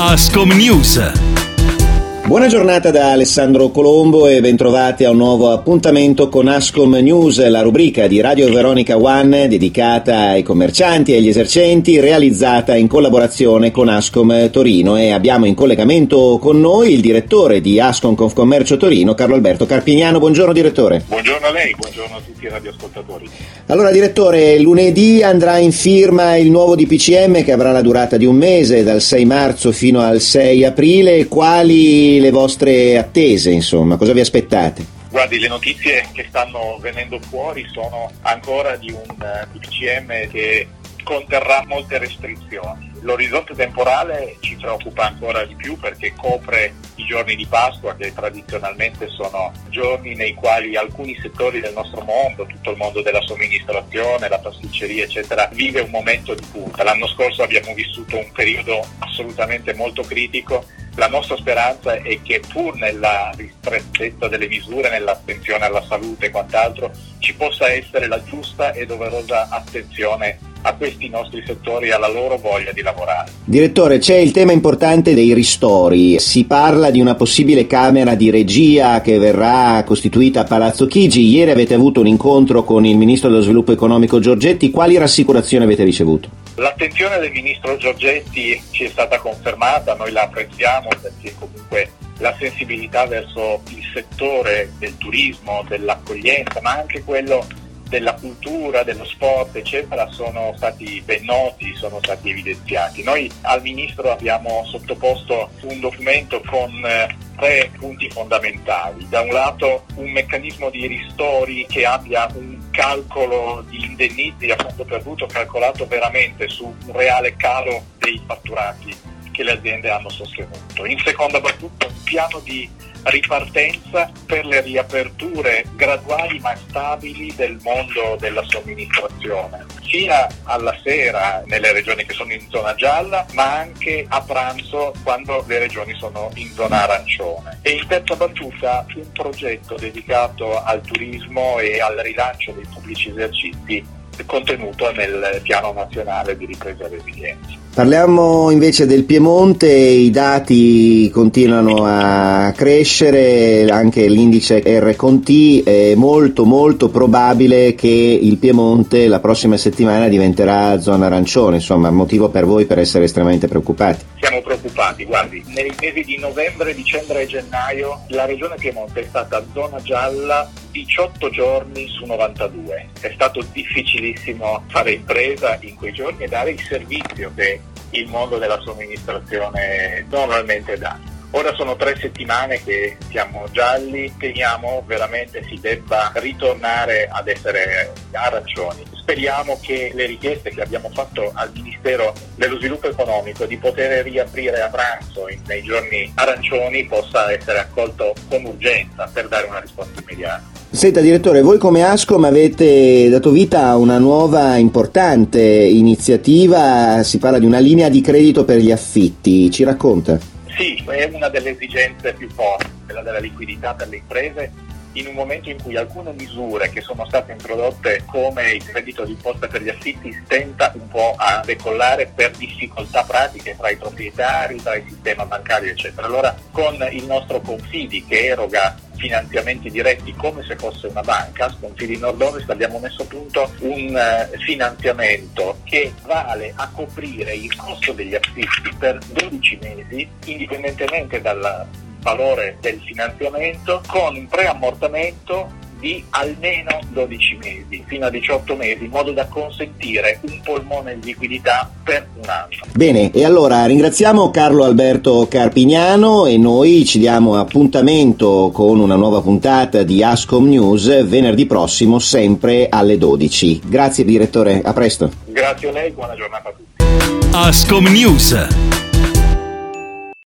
Ascom News. Buona giornata da Alessandro Colombo e bentrovati a un nuovo appuntamento con Ascom News, la rubrica di Radio Veronica One dedicata ai commercianti e agli esercenti, realizzata in collaborazione con Ascom Torino e abbiamo in collegamento con noi il direttore di Ascom Confcommercio Torino, Carlo Alberto Carpignano. Buongiorno direttore. Buongiorno a lei, buongiorno a tutti i radioascoltatori. Allora direttore, lunedì andrà in firma il nuovo DPCM che avrà la durata di un mese, dal 6 marzo fino al 6 aprile. Quali le vostre attese, insomma? Cosa vi aspettate? Guardi, le notizie che stanno venendo fuori sono ancora di un eh, che conterrà molte restrizioni. L'orizzonte temporale ci preoccupa ancora di più perché copre i giorni di Pasqua che tradizionalmente sono giorni nei quali alcuni settori del nostro mondo, tutto il mondo della somministrazione, la pasticceria eccetera, vive un momento di punta. L'anno scorso abbiamo vissuto un periodo assolutamente molto critico la nostra speranza è che pur nella ristrettezza delle misure, nell'attenzione alla salute e quant'altro, ci possa essere la giusta e doverosa attenzione a questi nostri settori e alla loro voglia di lavorare. Direttore, c'è il tema importante dei ristori. Si parla di una possibile camera di regia che verrà costituita a Palazzo Chigi. Ieri avete avuto un incontro con il Ministro dello Sviluppo Economico Giorgetti. Quali rassicurazioni avete ricevuto? L'attenzione del ministro Giorgetti ci è stata confermata, noi la apprezziamo perché comunque la sensibilità verso il settore del turismo, dell'accoglienza, ma anche quello della cultura, dello sport, eccetera, sono stati ben noti, sono stati evidenziati. Noi al Ministro abbiamo sottoposto un documento con eh, tre punti fondamentali. Da un lato un meccanismo di ristori che abbia un calcolo di indennizi a fondo perduto calcolato veramente su un reale calo dei fatturati che le aziende hanno sostenuto. In seconda battuta un piano di ripartenza per le riaperture graduali ma stabili del mondo della somministrazione, sia alla sera nelle regioni che sono in zona gialla, ma anche a pranzo quando le regioni sono in zona arancione. E in terza battuta un progetto dedicato al turismo e al rilancio dei pubblici esercizi contenuto nel piano nazionale di ripresa e resilienza. Parliamo invece del Piemonte, i dati continuano a crescere, anche l'indice R-Conti, è molto molto probabile che il Piemonte la prossima settimana diventerà zona arancione, insomma motivo per voi per essere estremamente preoccupati. Siamo preoccupati, guardi, nei mesi di novembre, dicembre e gennaio la regione Piemonte è stata zona gialla 18 giorni su 92. È stato difficilissimo fare impresa in quei giorni e dare il servizio che il mondo della somministrazione normalmente dà. Ora sono tre settimane che siamo gialli, temiamo veramente si debba ritornare ad essere arancioni. Speriamo che le richieste che abbiamo fatto al Ministero dello Sviluppo Economico di poter riaprire a pranzo nei giorni arancioni possa essere accolto con urgenza per dare una risposta immediata. Senta direttore, voi come Ascom avete dato vita a una nuova importante iniziativa, si parla di una linea di credito per gli affitti, ci racconta? Sì, è una delle esigenze più forti, quella della liquidità per le imprese in un momento in cui alcune misure che sono state introdotte come il credito d'imposta per gli affitti stenta un po' a decollare per difficoltà pratiche tra i proprietari, tra il sistema bancario eccetera. Allora con il nostro Confidi che eroga finanziamenti diretti come se fosse una banca, Confidi Nord-Ovest abbiamo messo a punto un uh, finanziamento che vale a coprire il costo degli affitti per 12 mesi indipendentemente dalla valore del finanziamento con un preammortamento di almeno 12 mesi, fino a 18 mesi, in modo da consentire un polmone di liquidità per un anno. Bene, e allora ringraziamo Carlo Alberto Carpignano e noi ci diamo appuntamento con una nuova puntata di Ascom News venerdì prossimo, sempre alle 12. Grazie direttore, a presto. Grazie a lei, buona giornata a tutti. Ascom News